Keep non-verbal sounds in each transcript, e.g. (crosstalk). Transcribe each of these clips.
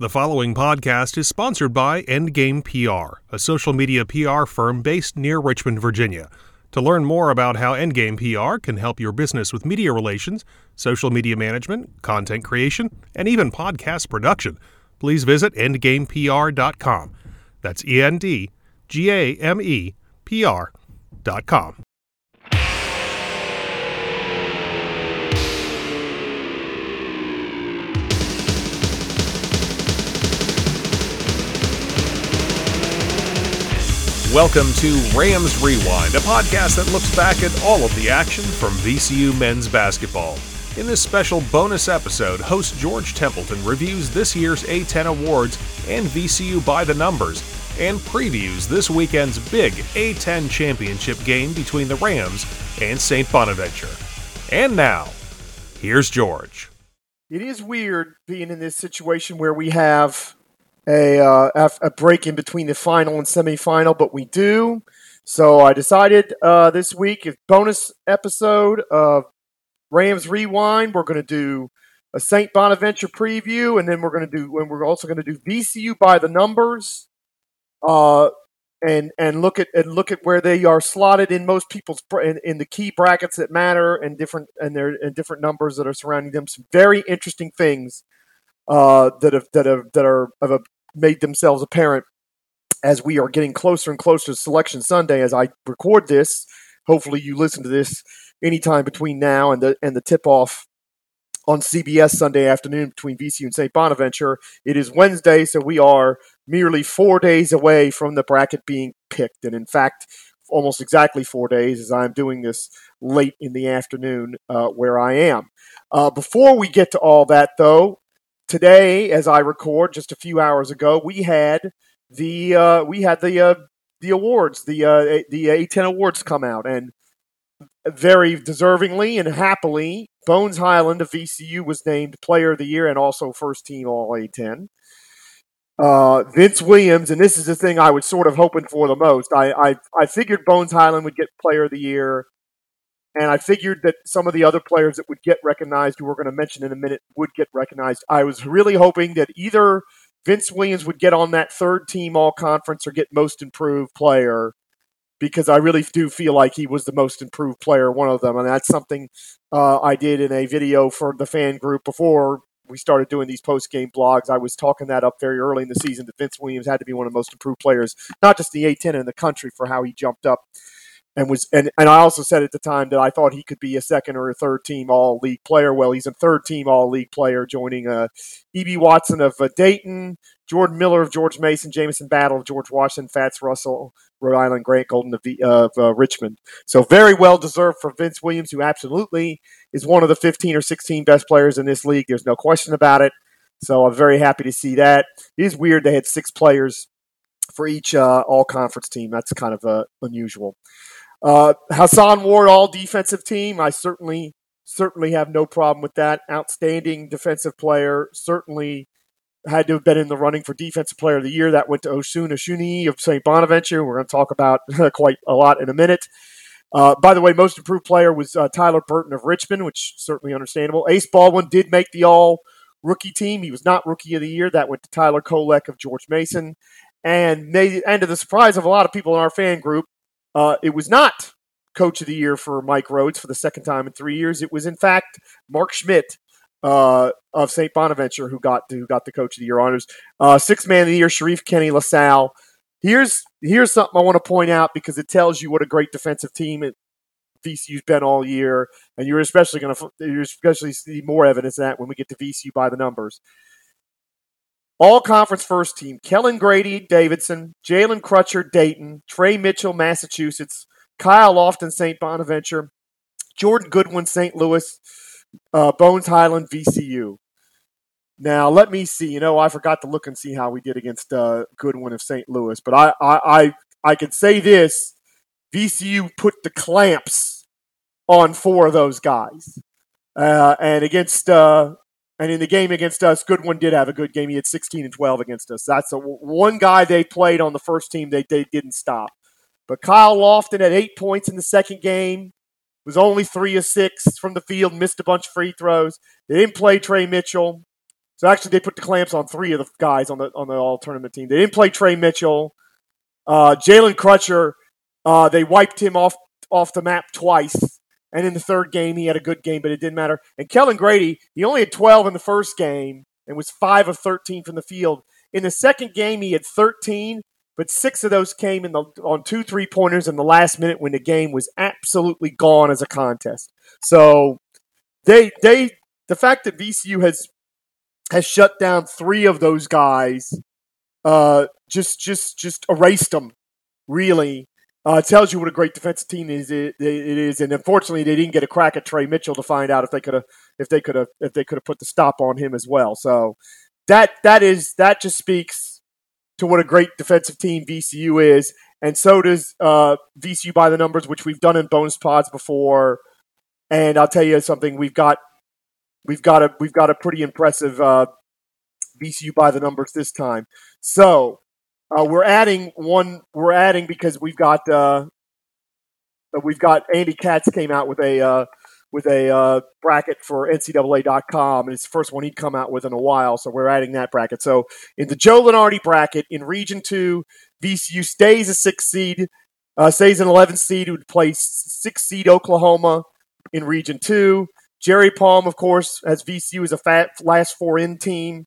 The following podcast is sponsored by Endgame PR, a social media PR firm based near Richmond, Virginia. To learn more about how Endgame PR can help your business with media relations, social media management, content creation, and even podcast production, please visit endgamepr.com. That's E N D G A M E P R.com. Welcome to Rams Rewind, a podcast that looks back at all of the action from VCU men's basketball. In this special bonus episode, host George Templeton reviews this year's A10 awards and VCU by the numbers, and previews this weekend's big A10 championship game between the Rams and St. Bonaventure. And now, here's George. It is weird being in this situation where we have a, uh, a break in between the final and semifinal, but we do. So I decided uh, this week, a bonus episode of Rams Rewind, we're going to do a St. Bonaventure preview, and then we're going to do, and we're also going to do VCU by the numbers, uh, and and look at and look at where they are slotted in most people's in, in the key brackets that matter, and different and their and different numbers that are surrounding them. Some very interesting things uh, that have that have that are have made themselves apparent as we are getting closer and closer to Selection Sunday. As I record this, hopefully you listen to this anytime between now and the and the tip off on CBS Sunday afternoon between VCU and St. Bonaventure. It is Wednesday, so we are merely four days away from the bracket being picked, and in fact. Almost exactly four days as I'm doing this late in the afternoon uh, where I am. Uh, before we get to all that, though, today, as I record, just a few hours ago, we had the uh, we had the uh, the awards, the uh, the A10 awards come out, and very deservingly and happily, Bones Hyland of VCU was named Player of the Year and also First Team All A10. Uh, Vince Williams, and this is the thing I was sort of hoping for the most. I, I I figured Bones Hyland would get Player of the Year and I figured that some of the other players that would get recognized, who we're going to mention in a minute, would get recognized. I was really hoping that either Vince Williams would get on that third team all conference or get most improved player because I really do feel like he was the most improved player, one of them. And that's something uh, I did in a video for the fan group before we started doing these post game blogs. I was talking that up very early in the season that Vince Williams had to be one of the most improved players, not just the A10 in the country for how he jumped up and was and, and I also said at the time that I thought he could be a second or a third team all league player. Well, he's a third team all league player, joining uh, Ibi Watson of uh, Dayton, Jordan Miller of George Mason, Jamison Battle of George Washington, Fats Russell, Rhode Island, Grant Golden of, of uh, Richmond. So very well deserved for Vince Williams, who absolutely is one of the 15 or 16 best players in this league. There's no question about it. So I'm very happy to see that. It is weird they had six players for each uh, all conference team. That's kind of uh, unusual. Uh, Hason Ward, all defensive team. I certainly certainly have no problem with that. Outstanding defensive player. Certainly had to have been in the running for defensive player of the year. That went to Osun Osunniyi of St. Bonaventure. We're going to talk about (laughs) quite a lot in a minute. Uh, by the way, most improved player was uh, Tyler Burton of Richmond, which certainly understandable. Ace Baldwin did make the all rookie team. He was not rookie of the year. That went to Tyler Kolek of George Mason. And, made, and to the surprise of a lot of people in our fan group, uh, it was not coach of the year for Mike Rhodes for the second time in three years. It was in fact Mark Schmidt uh, of St. Bonaventure who got who got the coach of the year honors. Uh, sixth man of the year, Sherif Kenney LaSalle. Here's here's something I want to point out because it tells you what a great defensive team it, VCU's been all year, and you're especially going to you especially see more evidence of that when we get to VCU by the numbers. All conference first team Kellan Grady, Davidson, Jalen Crutcher, Dayton, Tre Mitchell, Massachusetts, Kyle Lofton, St. Bonaventure, Jordan Goodwin, St. Louis, uh, Bones Hyland, VCU. Now, let me see. You know, I forgot to look and see how we did against uh, Goodwin of St. Louis, but I, I, I, I could say this VCU put the clamps on four of those guys. Uh, and against uh, and in the game against us, Goodwin did have a good game. He had 16 and 12 against us. That's the one guy they played on the first team they, they didn't stop. But Kyle Lofton had eight points in the second game, was only three of six from the field, missed a bunch of free throws. They didn't play Tre Mitchell. So actually, they put the clamps on three of the guys on the on the all tournament team. They didn't play Tre Mitchell. Uh, Jalen Crutcher, uh, they wiped him off off the map twice. And in the third game, he had a good game, but it didn't matter. And Kellan Grady, he only had 12 in the first game and was 5 of 13 from the field. In the second game, he had 13, but six of those came in the on two three pointers in the last minute when the game was absolutely gone as a contest. So they they the fact that VCU has has shut down three of those guys uh, just just just erased them really uh, tells you what a great defensive team is it, it is and unfortunately they didn't get a crack at Tre Mitchell to find out if they could have if they could have if they could have put the stop on him as well. So that that is that just speaks to what a great defensive team VCU is and so does uh, VCU by the numbers which we've done in bonus pods before. And I'll tell you something we've got we've got a we've got a pretty impressive uh, VCU by the numbers this time. So uh, we're adding one. We're adding because we've got uh, uh, we've got Andy Katz came out with a uh, with a uh, bracket for NCAA.com, and it's the first one he'd come out with in a while. So we're adding that bracket. So in the Joe Lunardi bracket in Region Two, VCU stays a six seed, uh, stays an 11 seed. Who would play six seed Oklahoma in Region Two. Jerry Palm, of course, has VCU as a fat last four in team.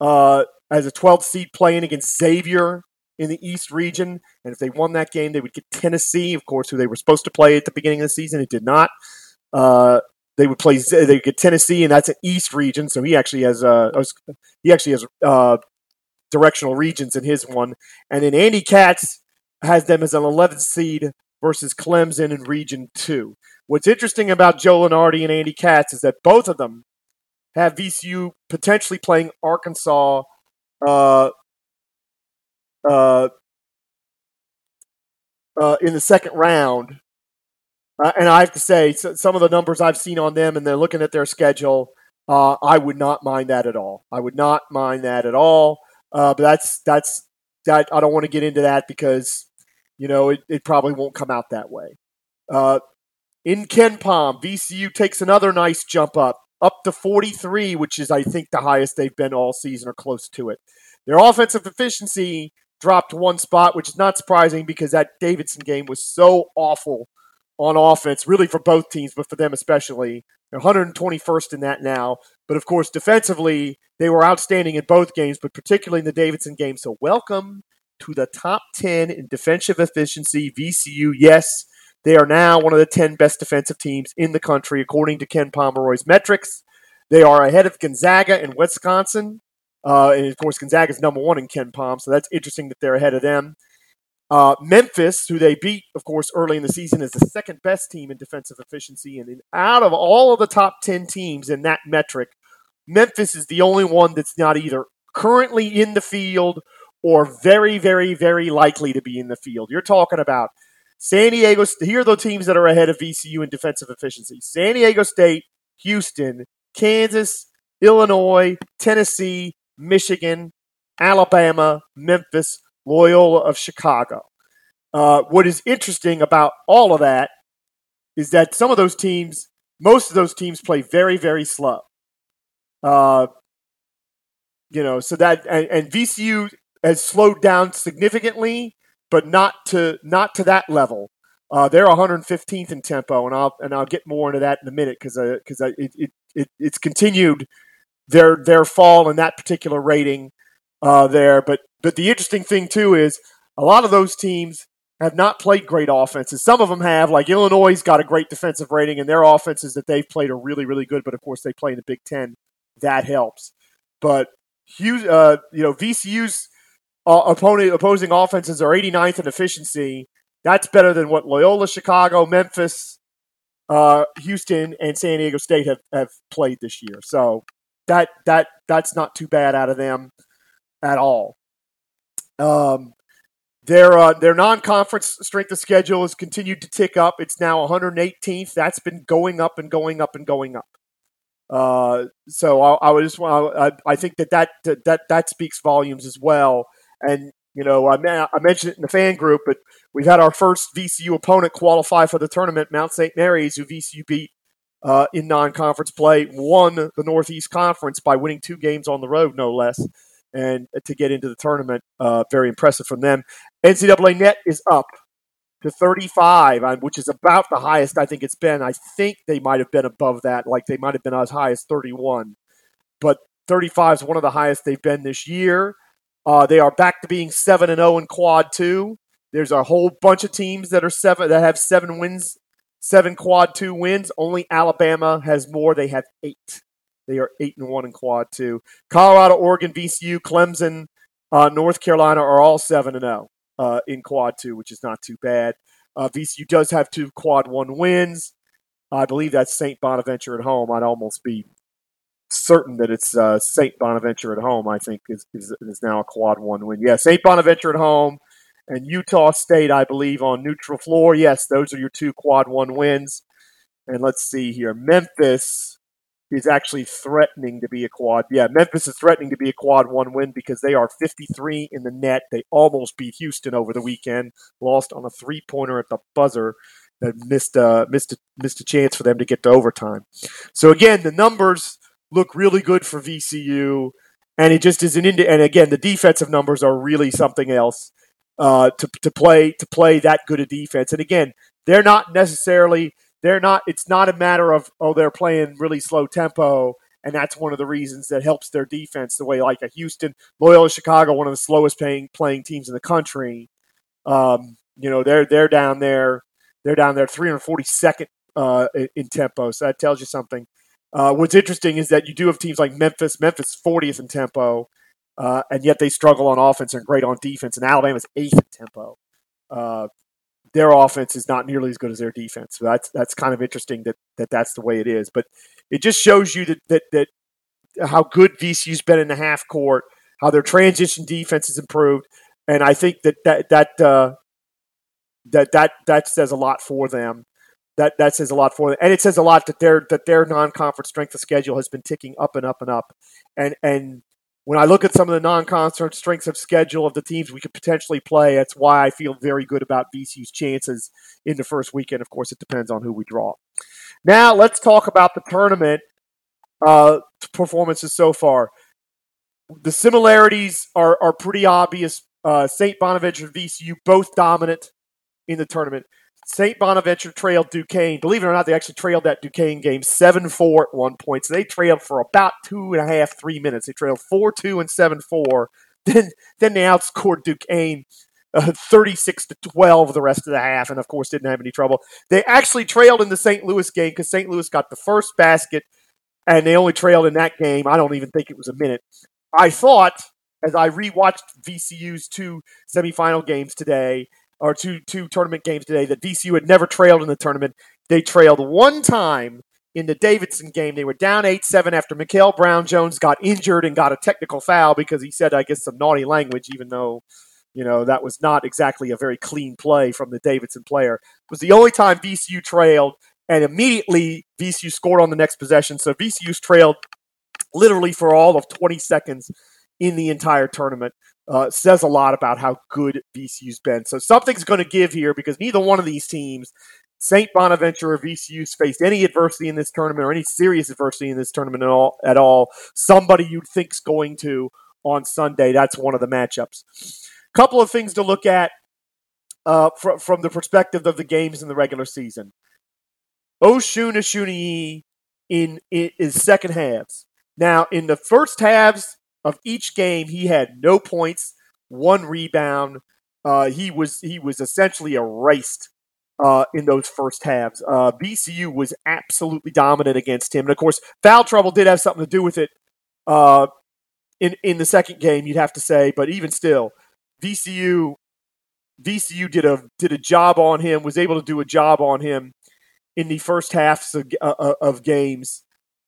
Uh, as a 12th seed playing against Xavier in the East region. And if they won that game, they would get Tennessee, of course, who they were supposed to play at the beginning of the season. It did not. Uh, they would play. They get Tennessee, and that's an East region. So he actually has. Uh, he actually has uh, directional regions in his one. And then Andy Katz has them as an 11th seed versus Clemson in Region Two. What's interesting about Joe Lunardi and Andy Katz is that both of them have VCU potentially playing Arkansas uh, uh, uh, in the second round. Uh, and I have to say, so, some of the numbers I've seen on them, and they're looking at their schedule, uh, I would not mind that at all. I would not mind that at all. Uh, but that's that's that. I don't want to get into that because you know it, it probably won't come out that way. Uh, in KenPom, VCU takes another nice jump up up to 43, which is, I think, the highest they've been all season or close to it. Their offensive efficiency dropped one spot, which is not surprising because that Davidson game was so awful on offense, really for both teams, but for them especially. They're 121st in that now. But of course, defensively, they were outstanding in both games, but particularly in the Davidson game. So welcome to the top 10 in defensive efficiency. VCU, yes, they are now one of the 10 best defensive teams in the country, according to Ken Pomeroy's metrics. They are ahead of Gonzaga and Wisconsin. Uh, and of course, Gonzaga is number one in KenPom, so that's interesting that they're ahead of them. Uh, Memphis, who they beat, of course, early in the season, is the second best team in defensive efficiency. And in, out of all of the top 10 teams in that metric, Memphis is the only one that's not either currently in the field or very, very, very likely to be in the field. You're talking about San Diego, here are the teams that are ahead of VCU in defensive efficiency San Diego State, Houston, Kansas, Illinois, Tennessee, Michigan, Alabama, Memphis, Loyola of Chicago. Uh, what is interesting about all of that is that some of those teams, most of those teams play very, very slow. Uh, you know, so that and, and VCU has slowed down significantly but not to not to that level. Uh, they're 115th in tempo, and I'll and I'll get more into that in a minute because because it, it, it it's continued their their fall in that particular rating uh, there. But but the interesting thing too is a lot of those teams have not played great offenses. Some of them have, like Illinois, got a great defensive rating, and their offenses that they've played are really really good. But of course, they play in the Big Ten, that helps. But uh, you know, VCU's uh, opponent opposing offenses are 89th in efficiency. That's better than what Loyola, Chicago, Memphis, uh, Houston, and San Diego State have, have played this year. So that that that's not too bad out of them at all. Um, their uh, their non-conference strength of schedule has continued to tick up. It's now 118th. That's been going up and going up and going up. Uh, so I, I just want I, I think that that that that speaks volumes as well. And you know, I, I mentioned it in the fan group, but we've had our first VCU opponent qualify for the tournament, Mount St. Mary's, who VCU beat uh, in non-conference play, won the Northeast Conference by winning two games on the road, no less, and to get into the tournament. Uh, very impressive from them. NCAA net is up to 35, uh, which is about the highest I think it's been. I think they might have been above that, like they might have been as high as 31. But 35 is one of the highest they've been this year. Uh, they are back to being 7 and 0 in quad 2. There's a whole bunch of teams that are seven that have seven wins, seven quad two wins. Only Alabama has more. They have eight. They are eight and one in quad two. Colorado, Oregon, VCU, Clemson, uh, North Carolina are all seven and zero uh, in quad two, which is not too bad. Uh, VCU does have two quad one wins. I believe that's St. Bonaventure at home. I'd almost be certain that it's uh, St. Bonaventure at home. I think is, is, is now a quad one win. Yeah, St. Bonaventure at home and Utah State, I believe, on neutral floor. Yes, those are your two quad one wins. And let's see here. Memphis is actually threatening to be a quad. Yeah, Memphis is threatening to be a quad one win because they are 53 in the net. They almost beat Houston over the weekend, lost on a three pointer at the buzzer that missed a, missed a, missed a chance for them to get to overtime. So again, the numbers look really good for VCU, and it just isn't into. And again, the defensive numbers are really something else uh, to to play to play that good a defense. And again, they're not necessarily they're not. It's not a matter of oh they're playing really slow tempo, and that's one of the reasons that helps their defense. The way like a Houston, Loyola Chicago, one of the slowest playing playing teams in the country. Um, you know they're they're down there. They're down there 342nd uh, in tempo. So that tells you something. Uh, what's interesting is that you do have teams like Memphis. Memphis 40th in tempo, uh, and yet they struggle on offense and great on defense. And Alabama's eighth in tempo. Uh, their offense is not nearly as good as their defense. So that's that's kind of interesting that, that that's the way it is. But it just shows you that that, that how good VCU's been in the half court, how their transition defense has improved, and I think that that that uh, that that that says a lot for them that that says a lot for them, and it says a lot that their that their non-conference strength of schedule has been ticking up and up and up, and and when I look at some of the non-conference strengths of schedule of the teams we could potentially play, that's why I feel very good about VCU's chances in the first weekend. Of course, it depends on who we draw. Now let's talk about the tournament uh, performances so far. The similarities are are pretty obvious. Uh, St. Bonaventure and VCU both dominant in the tournament. St. Bonaventure trailed Duquesne. Believe it or not, they actually trailed that Duquesne game 7 4 at one point. So they trailed for about two and a half, three minutes. They trailed 4 2 and 7 4. (laughs) Then, then they outscored Duquesne uh, 36 to 12 the rest of the half, and of course, didn't have any trouble. They actually trailed in the St. Louis game because St. Louis got the first basket, and they only trailed in that game. I don't even think it was a minute. I thought, as I rewatched VCU's two semifinal games today, or two two tournament games today that VCU had never trailed in the tournament. They trailed one time in the Davidson game. They were down 8 7 after Mikeal Brown Jones got injured and got a technical foul because he said, I guess, some naughty language, even though, you know, that was not exactly a very clean play from the Davidson player. It was the only time VCU trailed, and immediately VCU scored on the next possession. So VCU's trailed literally for all of 20 seconds in the entire tournament uh, says a lot about how good VCU's been. So something's going to give here because neither one of these teams, St. Bonaventure or VCU's faced any adversity in this tournament or any serious adversity in this tournament at all. At all. Somebody you'd think's going to on Sunday. That's one of the matchups. Couple of things to look at uh, fr- from the perspective of the games in the regular season. Osun Osunniyi in, in his second halves. Now, in the first halves, of each game, he had no points, one rebound. Uh, he was he was essentially erased uh, in those first halves. Uh, VCU was absolutely dominant against him, and of course, foul trouble did have something to do with it. Uh, in in the second game, you'd have to say, but even still, VCU VCU did a did a job on him. Was able to do a job on him in the first halves of, uh, uh, of games.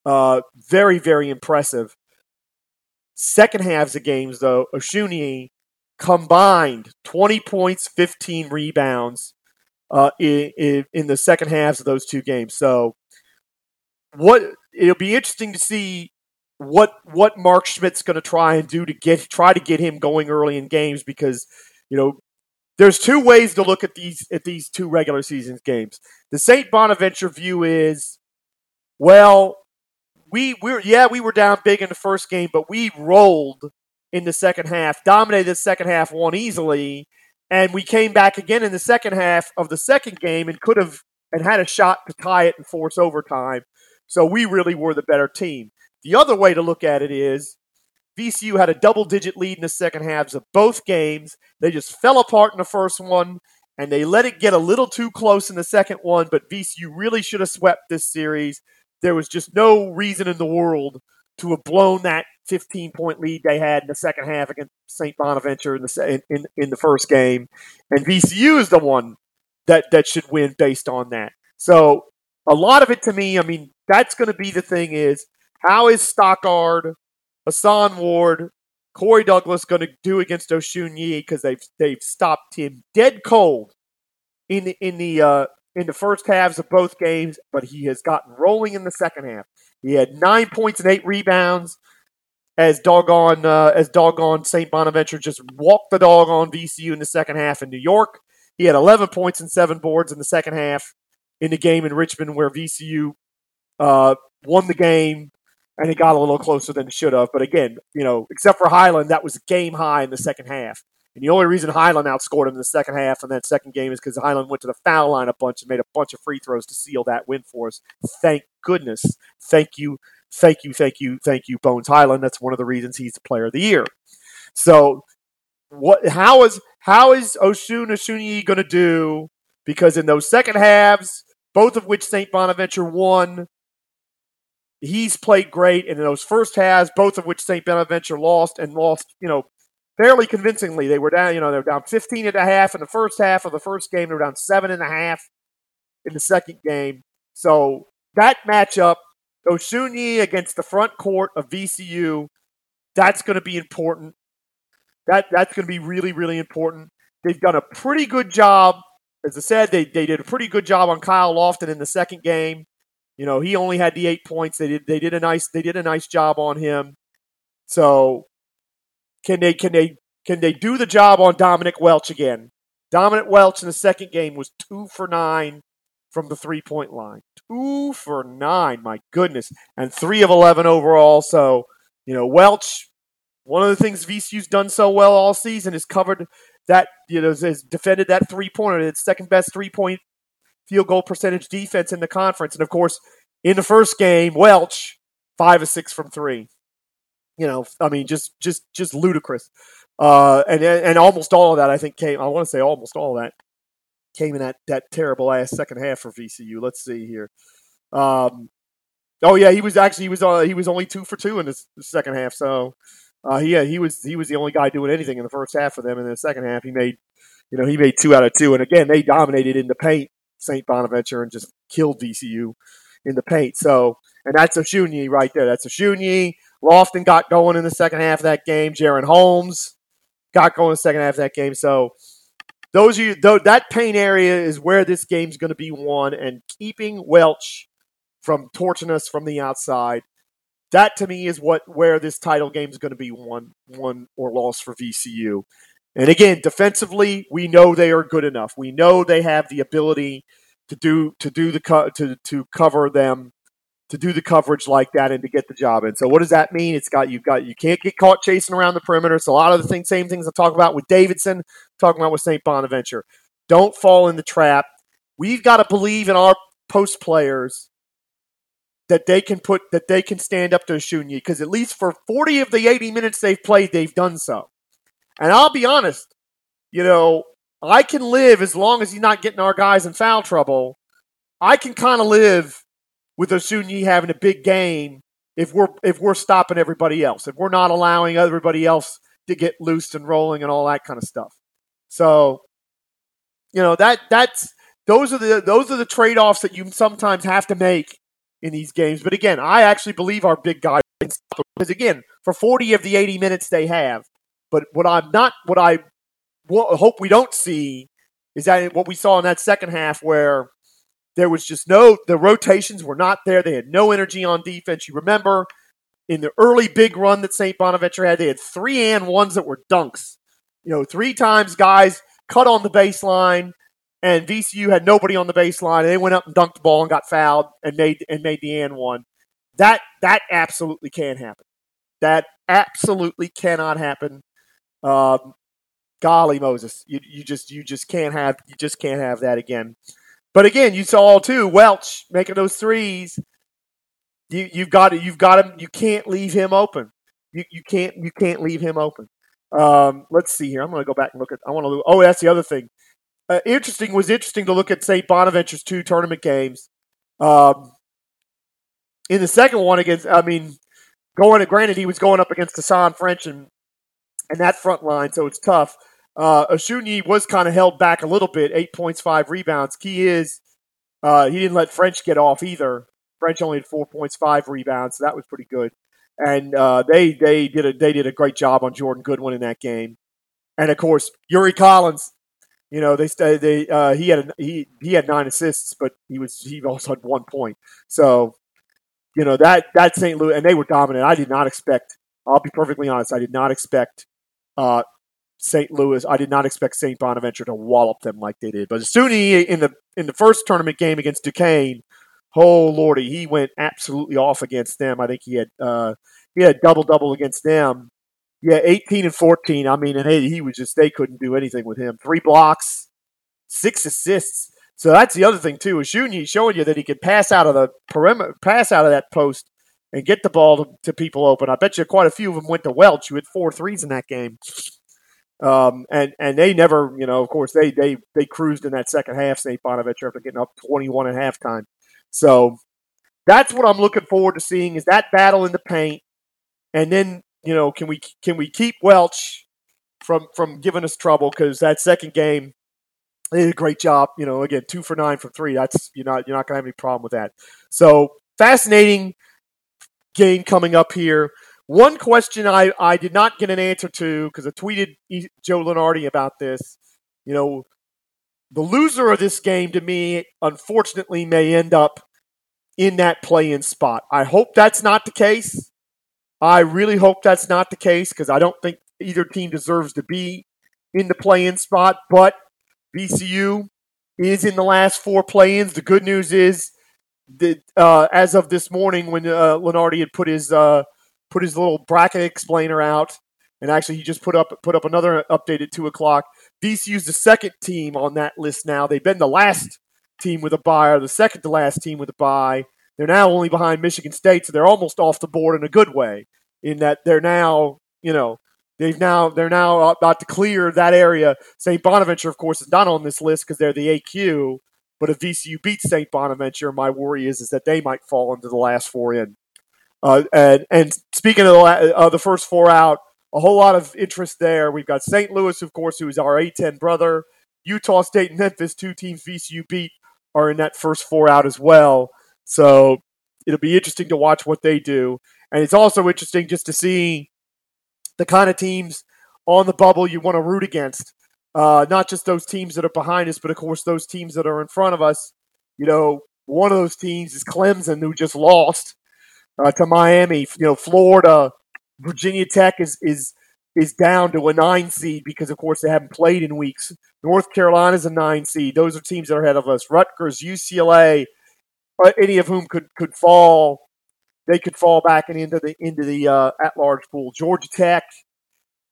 very very impressive. Second halves of games, though, Osunniyi combined 20 points, 15 rebounds uh, in, in, the second halves of those two games. So, what it'll be interesting to see what what Mark Schmidt's going to try and do to get try to get him going early in games because you know there's two ways to look at these at these two regular season games. The St. Bonaventure view is Well, we we yeah we were down big in the first game, but we rolled in the second half, dominated the second half, won easily, and we came back again in the second half of the second game and could have and had a shot to tie it and force overtime. So we really were the better team. The other way to look at it is VCU had a double digit lead in the second halves of both games. They just fell apart in the first one and they let it get a little too close in the second one, but VCU really should have swept this series. There was just no reason in the world to have blown that 15 point lead they had in the second half against St. Bonaventure in the in, in the first game, and VCU is the one that that should win based on that. So a lot of it to me, I mean, that's going to be the thing is how is Stockard, Hason Ward, Corey Douglas going to do against Osunniyi because they've they've stopped him dead cold in the in the uh, in the first halves of both games, but he has gotten rolling in the second half. He had nine points and eight rebounds as doggone uh, as doggone St. Bonaventure just walked the dog on VCU in the second half in New York. He had 11 points and seven boards in the second half in the game in Richmond where VCU uh, won the game and it got a little closer than it should have. But again, you know, except for Hyland, that was game high in the second half. And the only reason Hyland outscored him in the second half in that second game is because Hyland went to the foul line a bunch and made a bunch of free throws to seal that win for us. Thank goodness. Thank you, thank you, thank you, thank you, Bones Hyland. That's one of the reasons he's the player of the year. So what how is how is Osun Osunniyi going to do? Because in those second halves, both of which St. Bonaventure won, he's played great. And in those first halves, both of which St. Bonaventure lost and lost, you know, fairly convincingly. They were down, you know, they were down 15 and a half in the first half of the first game. They were down seven and a half in the second game. So that matchup, Osunniyi against the front court of VCU, that's going to be important. That that's going to be really, really important. They've done a pretty good job. As I said, they, they did a pretty good job on Kyle Lofton in the second game. You know, he only had the eight points. They did they did a nice they did a nice job on him. So can they can they can they do the job on Dominic Welch again? Dominic Welch in the second game was two for nine from the three point line. Two for nine, my goodness, and three of eleven overall. So you know Welch. One of the things VCU's done so well all season is covered that you know has defended that three pointer. It's second best three point field goal percentage defense in the conference, and of course in the first game, Welch five of six from three. You know, I mean, just just just ludicrous. Uh, and and almost all of that, I think, came. I want to say almost all of that came in that that terrible ass second half for VCU. Let's see here. Um, oh yeah, he was actually he was uh, he was only two for two in the second half. So uh, yeah, he was he was the only guy doing anything in the first half for them. And in the second half, he made you know he made two out of two. And again, they dominated in the paint, Saint Bonaventure, and just killed VCU in the paint. So and that's Osunniyi right there. That's Osunniyi. Lofton got going in the second half of that game. Jaren Holmes got going in the second half of that game. So those you that pain area is where this game's going to be won, and keeping Welch from torching us from the outside. That to me is what where this title game is going to be won, won or lost for VCU. And again, defensively, we know they are good enough. We know they have the ability to do to do the co- to to cover them to do the coverage like that and to get the job in. So what does that mean? It's got you've got you can't get caught chasing around the perimeter. So a lot of the things, same things I talk about with Davidson, talking about with St. Bonaventure. Don't fall in the trap. We've got to believe in our post players that they can put that they can stand up to Osunniyi because at least for 40 of the 80 minutes they've played, they've done so. And I'll be honest, you know, I can live as long as he's not getting our guys in foul trouble. I can kind of live with Osunniyi having a big game if we're if we're stopping everybody else, if we're not allowing everybody else to get loose and rolling and all that kind of stuff. So, you know that that's those are the those are the trade offs that you sometimes have to make in these games. But again, I actually believe our big guy because again, for forty of the eighty minutes they have. But what I'm not, what I hope we don't see is that what we saw in that second half where there was just no, the rotations were not there. They had no energy on defense. You remember in the early big run that St. Bonaventure had, they had three and ones that were dunks. You know, three times guys cut on the baseline and VCU had nobody on the baseline, and they went up and dunked the ball and got fouled and made and made the and one. That that absolutely can happen. That absolutely cannot happen. Um, golly Moses, you, you just you just can't have you just can't have that again. But again, you saw all too Welch making those threes. You you've got to you've got him. You can't leave him open. You you can't you can't leave him open. Um, let's see here. I'm going to go back and look at. I want to. Oh, that's the other thing. Uh, interesting was interesting to look at St. Bonaventure's two tournament games. Um, in the second one against, I mean, going. to Granted, he was going up against Hasahn French and and that front line, so it's tough. Uh, Osunniyi was kind of held back a little bit, eight points, five rebounds. Key is uh, he didn't let French get off either. French only had four points, five rebounds, so that was pretty good. And uh, they they did a they did a great job on Jordan Goodwin in that game. And of course, Yuri Collins. You know they they uh, he had a, he he had nine assists, but he was he also had one point. So you know that that St. Louis and they were dominant. I did not expect. I'll be perfectly honest. I did not expect uh, St. Louis. I did not expect St. Bonaventure to wallop them like they did. But Suni in the in the first tournament game against Duquesne, oh lordy, he went absolutely off against them. I think he had uh, he had double double against them. Yeah, eighteen and fourteen. I mean, and he, he was just they couldn't do anything with him. Three blocks, six assists. So that's the other thing too. Is Shunyi showing you that he could pass out of the perimeter, pass out of that post, and get the ball to, to people open. I bet you quite a few of them went to Welch, who had four threes in that game. Um, and and they never, you know, of course they they they cruised in that second half. St. Bonaventure after getting up twenty one at halftime. So that's what I'm looking forward to seeing is that battle in the paint, and then you know can we can we keep Welch from from giving us trouble because that second game they did a great job. You know, again two for nine from three. That's you're not you're not gonna have any problem with that. So fascinating game coming up here. One question I, I did not get an answer to because I tweeted Joe Lunardi about this. You know, the loser of this game to me, unfortunately, may end up in that play in spot. I hope that's not the case. I really hope that's not the case because I don't think either team deserves to be in the play in spot. But VCU is in the last four play ins. The good news is that uh, as of this morning, when uh, Lunardi had put his uh, put his little bracket explainer out, and actually he just put up put up another update at two o'clock. VCU's the second team on that list now. They've been the last team with a bye, or the second to last team with a bye. They're now only behind Michigan State, so they're almost off the board in a good way. In that they're now, you know, they've now they're now about to clear that area. St. Bonaventure, of course, is not on this list because they're the AQ. But if VCU beats St. Bonaventure, my worry is is that they might fall into the last four in. Uh, and, and speaking of the, uh, the first four out, a whole lot of interest there. We've got St. Louis, of course, who is our A10 brother. Utah State and Memphis, two teams VCU beat, are in that first four out as well. So it'll be interesting to watch what they do. And it's also interesting just to see the kind of teams on the bubble you want to root against. Uh, not just those teams that are behind us, but of course those teams that are in front of us. You know, one of those teams is Clemson, who just lost uh, to Miami. You know, Florida, Virginia Tech is is is down to a nine seed because, of course, they haven't played in weeks. North Carolina's a nine seed. Those are teams that are ahead of us. Rutgers, UCLA, uh, any of whom could could fall. They could fall back and into the into the uh, at large pool. Georgia Tech.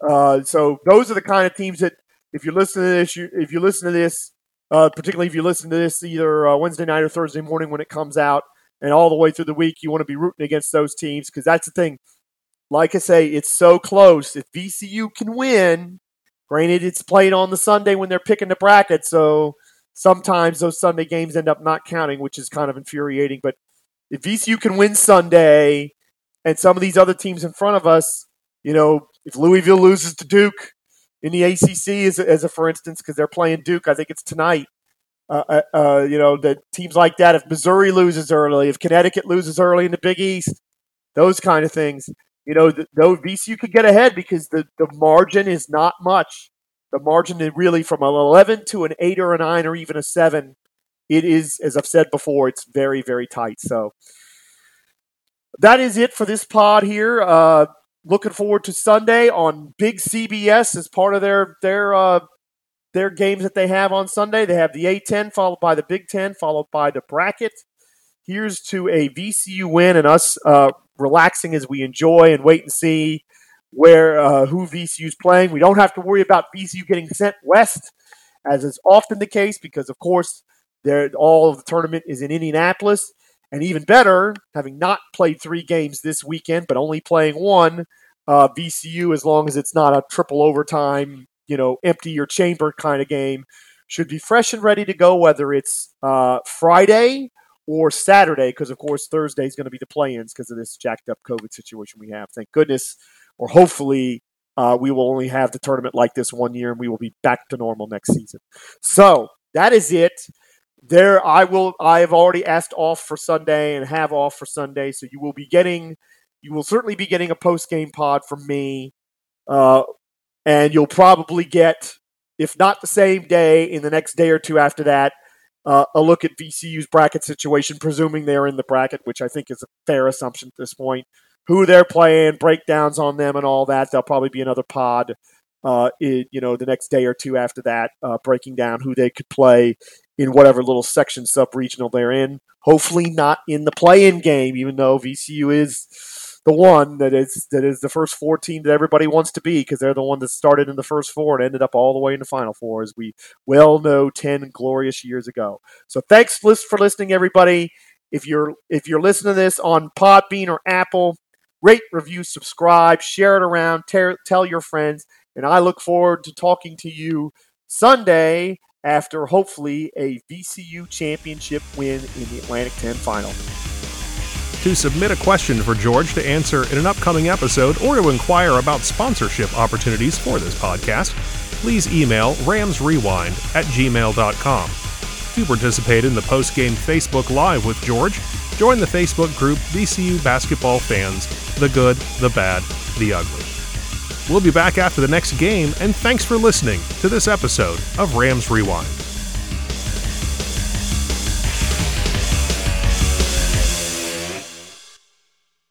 Uh, so those are the kind of teams that, if you listen to this, you, if you listen to this, uh, particularly if you listen to this either uh, Wednesday night or Thursday morning when it comes out, and all the way through the week, you want to be rooting against those teams because that's the thing. Like I say, it's so close. If VCU can win, granted, it's played on the Sunday when they're picking the bracket, so sometimes those Sunday games end up not counting, which is kind of infuriating. But if VCU can win Sunday, and some of these other teams in front of us, you know, if Louisville loses to Duke in the ACC, as a, as a for instance, because they're playing Duke, I think it's tonight. Uh, uh, uh, you know, that teams like that. If Missouri loses early, if Connecticut loses early in the Big East, those kind of things. You know, though VCU could get ahead because the, the margin is not much. The margin is really from an 11 to an 8 or a 9 or even a 7. It is, as I've said before, it's very, very tight. So that is it for this pod here. Uh, looking forward to Sunday on Big CBS as part of their their uh, their games that they have on Sunday. They have the A10 followed by the Big Ten, followed by the bracket. Here's to a VCU win and us uh, relaxing as we enjoy and wait and see where uh, who VCU's playing. We don't have to worry about VCU getting sent west, as is often the case, because of course all of the tournament is in Indianapolis. And even better, having not played three games this weekend, but only playing one, uh, VCU, as long as it's not a triple overtime, you know, empty your chamber kind of game, should be fresh and ready to go, whether it's uh, Friday or Saturday, because of course Thursday is going to be the play-ins because of this jacked up COVID situation we have. Thank goodness, or hopefully, uh, we will only have the tournament like this one year, and we will be back to normal next season. So that is it. There, I will. I have already asked off for Sunday and have off for Sunday, so you will be getting. You will certainly be getting a post game pod from me, uh, and you'll probably get, if not the same day, in the next day or two after that, uh, a look at VCU's bracket situation, presuming they're in the bracket, which I think is a fair assumption at this point. Who they're playing, breakdowns on them, and all that. There'll probably be another pod, uh, in, you know, the next day or two after that, uh, breaking down who they could play in whatever little section sub regional they're in. Hopefully, not in the play-in game, even though VCU is the one that is that is the first four team that everybody wants to be because they're the one that started in the first four and ended up all the way in the final four, as we well know, ten glorious years ago. So thanks for listening, everybody. If you're if you're listening to this on Podbean or Apple, rate, review, subscribe, share it around, ter- tell your friends, and I look forward to talking to you Sunday after hopefully a VCU championship win in the Atlantic 10 final. To submit a question for George to answer in an upcoming episode or to inquire about sponsorship opportunities for this podcast, please email ramsrewind at gmail.com. To participate in the post-game Facebook Live with George, join the Facebook group VCU Basketball Fans, the good, the bad, the ugly. We'll be back after the next game, and thanks for listening to this episode of Rams Rewind.